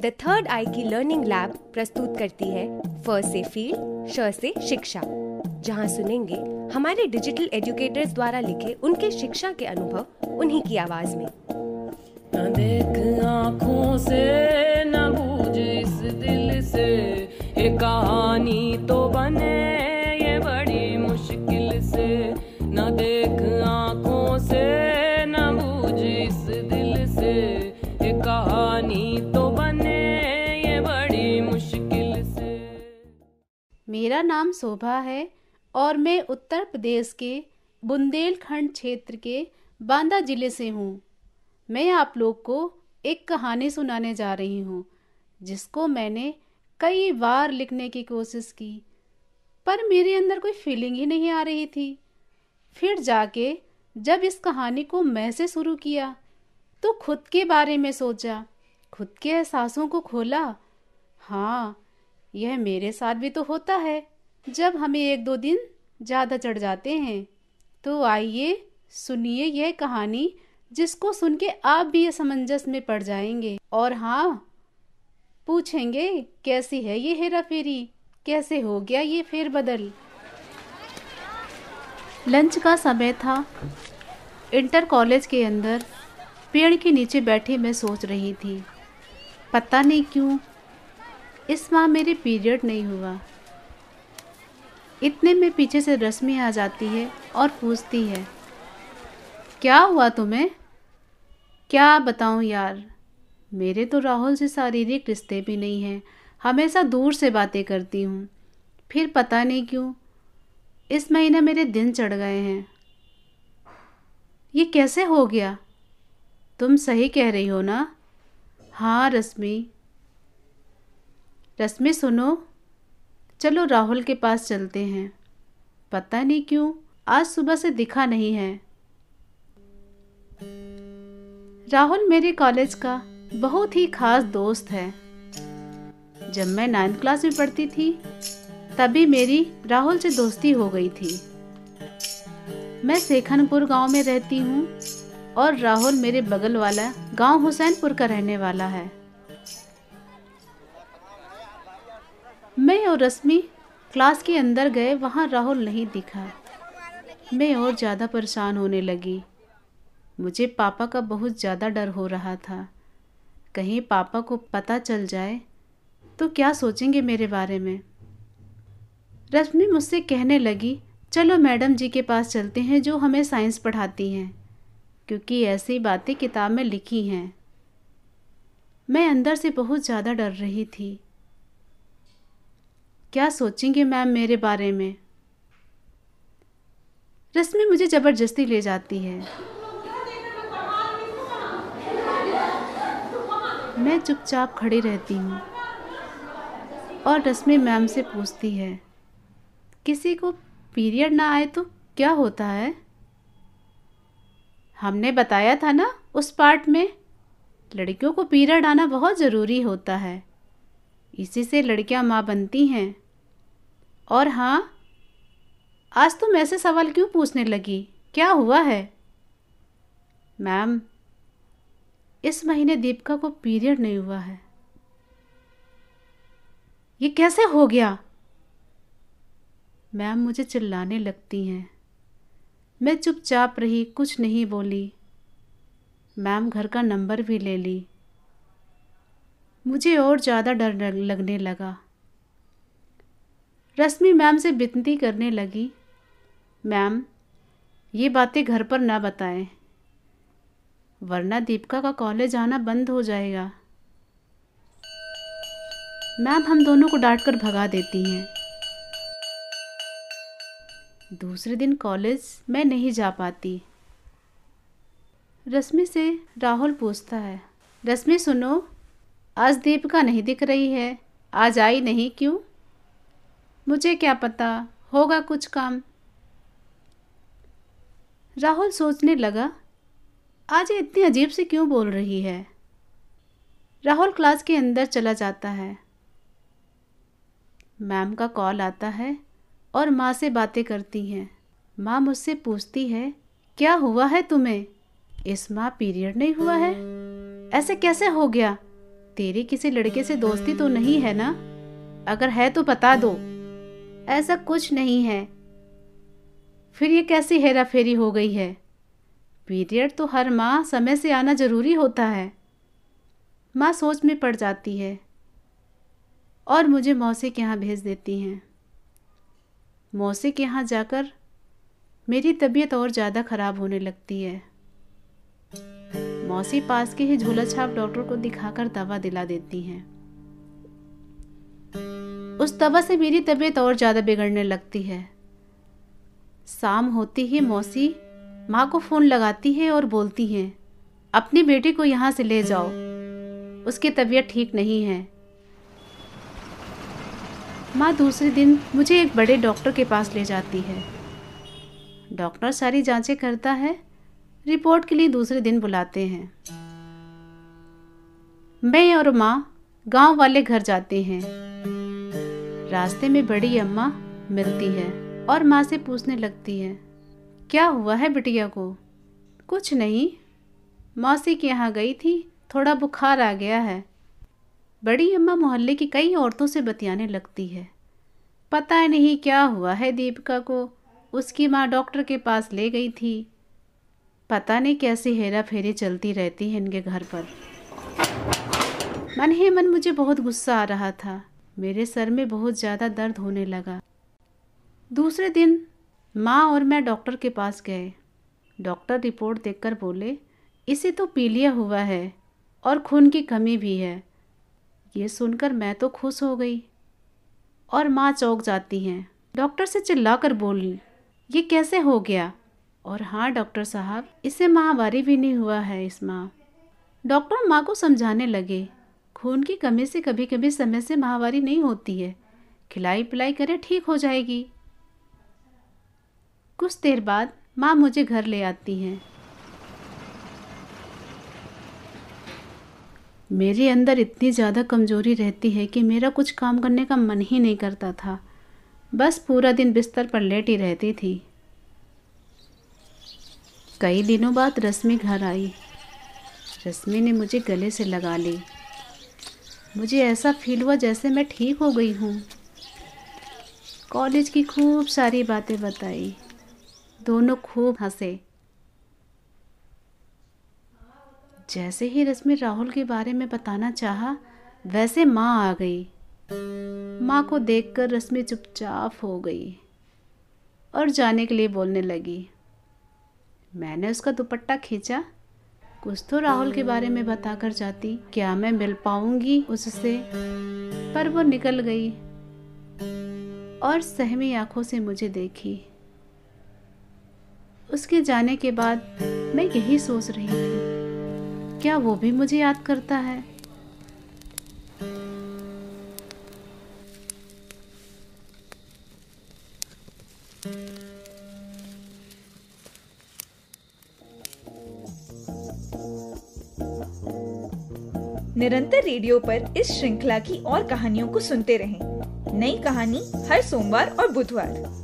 The third आई की learning lab प्रस्तुत करती है फ से फ़ील्ड श से शिक्षा। जहाँ सुनेंगे हमारे डिजिटल एजुकेटर्स द्वारा लिखे उनके शिक्षा के अनुभव उन्हीं की आवाज़ में। देख आँखों से मेरा नाम शोभा है और मैं उत्तर प्रदेश के बुंदेलखंड क्षेत्र के बांदा ज़िले से हूँ। मैं आप लोग को एक कहानी सुनाने जा रही हूँ, जिसको मैंने कई बार लिखने की कोशिश की, पर मेरे अंदर कोई फीलिंग ही नहीं आ रही थी। फिर जाके जब इस कहानी को मैं से शुरू किया तो खुद के बारे में सोचा, खुद के एहसासों को खोला। हाँ यह मेरे साथ भी तो होता है। जब हमें एक दो दिन ज़्यादा चढ़ जाते हैं तो आइए सुनिए यह कहानी जिसको सुन के आप भी असमंजस में पड़ जाएँगे। और हाँ पूछेंगे, कैसी है ये हेरा फेरी? कैसे हो गया ये फेर बदल? लंच का समय था। इंटर कॉलेज के अंदर पेड़ के नीचे बैठी मैं सोच रही थी, पता नहीं क्यों इस माह मेरे पीरियड नहीं हुआ। इतने में पीछे से रश्मि आ जाती है और पूछती है, क्या हुआ तुम्हें? क्या बताऊँ यार, मेरे तो राहुल से शारीरिक रिश्ते भी नहीं हैं। हमेशा दूर से बातें करती हूँ, फिर पता नहीं क्यों, इस महीने मेरे दिन चढ़ गए हैं। ये कैसे हो गया? तुम सही कह रही हो ना? हाँ रश्मि रश्मि सुनो। चलो राहुल के पास चलते हैं। पता नहीं क्यों, आज सुबह से दिखा नहीं है। राहुल मेरे कॉलेज का बहुत ही खास दोस्त है। जब मैं नाइन्थ क्लास में पढ़ती थी, तभी मेरी राहुल से दोस्ती हो गई थी। मैं सेखनपुर गाँव में रहती हूँ और राहुल मेरे बगल वाला गाँव हुसैनपुर का रहने वाला है। मैं और रश्मि क्लास के अंदर गए, वहाँ राहुल नहीं दिखा। मैं और ज़्यादा परेशान होने लगी। मुझे पापा का बहुत ज़्यादा डर हो रहा था। कहीं पापा को पता चल जाए तो क्या सोचेंगे मेरे बारे में? रश्मि मुझसे कहने लगी, चलो मैडम जी के पास चलते हैं, जो हमें साइंस पढ़ाती हैं, क्योंकि ऐसी बातें किताब में लिखी हैं। मैं अंदर से बहुत ज़्यादा डर रही थी। क्या सोचेंगे मैम मेरे बारे में? रश्मि मुझे ज़बरदस्ती ले जाती है। मैं चुपचाप खड़ी रहती हूँ और रश्मि मैम से पूछती है, किसी को पीरियड ना आए तो क्या होता है? हमने बताया था ना उस पार्ट में, लड़कियों को पीरियड आना बहुत ज़रूरी होता है। इसी से लड़कियाँ माँ बनती हैं। और हाँ आज तुम ऐसे सवाल क्यों पूछने लगी? क्या हुआ है? मैम, इस महीने दीपिका को पीरियड नहीं हुआ है। ये कैसे हो गया? मैम, मुझे चिल्लाने लगती हैं। मैं चुपचाप रही, कुछ नहीं बोली। मैम, घर का नंबर भी ले ली। मुझे और ज़्यादा डर लगने लगा। रश्मि मैम से विनती करने लगी। मैम, ये बातें घर पर ना बताएँ, वरना दीपिका का कॉलेज आना बंद हो जाएगा। मैम, हम दोनों को डांट कर भगा देती हैं। दूसरे दिन कॉलेज मैं नहीं जा पाती। रश्मि से राहुल पूछता है, रश्मि, सुनो, आज दीपिका नहीं दिख रही है, आज आई नहीं, क्यों? मुझे क्या पता होगा कुछ काम। राहुल सोचने लगा, आज ये इतनी अजीब से क्यों बोल रही है? राहुल क्लास के अंदर चला जाता है। मैम का कॉल आता है और माँ से बातें करती हैं। माँ मुझसे पूछती है, क्या हुआ है तुम्हें? इस माह पीरियड नहीं हुआ है? ऐसे कैसे हो गया? तेरी किसी लड़के से दोस्ती तो नहीं है ना? अगर है तो बता दो। ऐसा कुछ नहीं है। फिर ये कैसी हेरा फेरी हो गई है? पीरियड तो हर माह समय से आना ज़रूरी होता है। माँ सोच में पड़ जाती है। और मुझे मौसी के यहाँ भेज देती हैं। मौसी के यहाँ जाकर मेरी तबीयत और ज़्यादा ख़राब होने लगती है। मौसी पास के ही झोला छाप डॉक्टर को दिखाकर दवा दिला देती हैं। उस दवा से मेरी तबीयत और ज़्यादा बिगड़ने लगती है। शाम होती ही मौसी माँ को फ़ोन लगाती है और बोलती हैं, अपनी बेटी को यहाँ से ले जाओ। उसकी तबीयत ठीक नहीं है। माँ दूसरे दिन मुझे एक बड़े डॉक्टर के पास ले जाती है। डॉक्टर सारी जांचें करता है, रिपोर्ट के लिए दूसरे दिन बुलाते हैं। मैं और माँ गाँव वाले घर जाते हैं। रास्ते में बड़ी अम्मा मिलती है और माँ से पूछने लगती है, क्या हुआ है बिटिया को? कुछ नहीं। मौसी के यहाँ गई थी, थोड़ा बुखार आ गया है। बड़ी अम्मा मोहल्ले की कई औरतों से बतियाने लगती है। पता नहीं क्या हुआ है दीपिका को, उसकी माँ डॉक्टर के पास ले गई थी। पता नहीं कैसी हेरा फेरी चलती रहती है इनके घर पर। मन ही मन मुझे बहुत गुस्सा आ रहा था। मेरे सर में बहुत ज़्यादा दर्द होने लगा। दूसरे दिन माँ और मैं डॉक्टर के पास गए। डॉक्टर रिपोर्ट देखकर बोले, इसे तो पीलिया हुआ है और खून की कमी भी है। ये सुनकर मैं तो खुश हो गई और माँ चौक जाती हैं। डॉक्टर से चिल्लाकर बोली, ये कैसे हो गया? और हाँ डॉक्टर साहब, इसे माहवारी भी नहीं हुआ है इस माँ। डॉक्टर माँ को समझाने लगे। खून की कमी से कभी कभी समय से माहवारी नहीं होती है। खिलाई पिलाई करे ठीक हो जाएगी। कुछ देर बाद माँ मुझे घर ले आती हैं। मेरे अंदर इतनी ज़्यादा कमज़ोरी रहती है कि मेरा कुछ काम करने का मन ही नहीं करता था। बस पूरा दिन बिस्तर पर लेटी रहती थी। कई दिनों बाद रश्मि घर आई। रश्मि ने मुझे गले से लगा ली। मुझे ऐसा फील हुआ जैसे मैं ठीक हो गई हूँ। कॉलेज की खूब सारी बातें बताई। दोनों खूब हंसे। जैसे ही रश्मि राहुल के बारे में बताना चाहा, वैसे माँ आ गई। माँ को देखकर रश्मि चुपचाप हो गई और जाने के लिए बोलने लगी। मैंने उसका दुपट्टा खींचा कुछ तो राहुल के बारे में बताकर जाती, क्या मैं मिल पाऊँगी उससे? पर वो निकल गई और सहमी आँखों से मुझे देखी। उसके जाने के बाद मैं यही सोच रही थी, क्या वो भी मुझे याद करता है? निरंतर रेडियो पर इस श्रृंखला की और कहानियों को सुनते रहें। नई कहानी हर सोमवार और बुधवार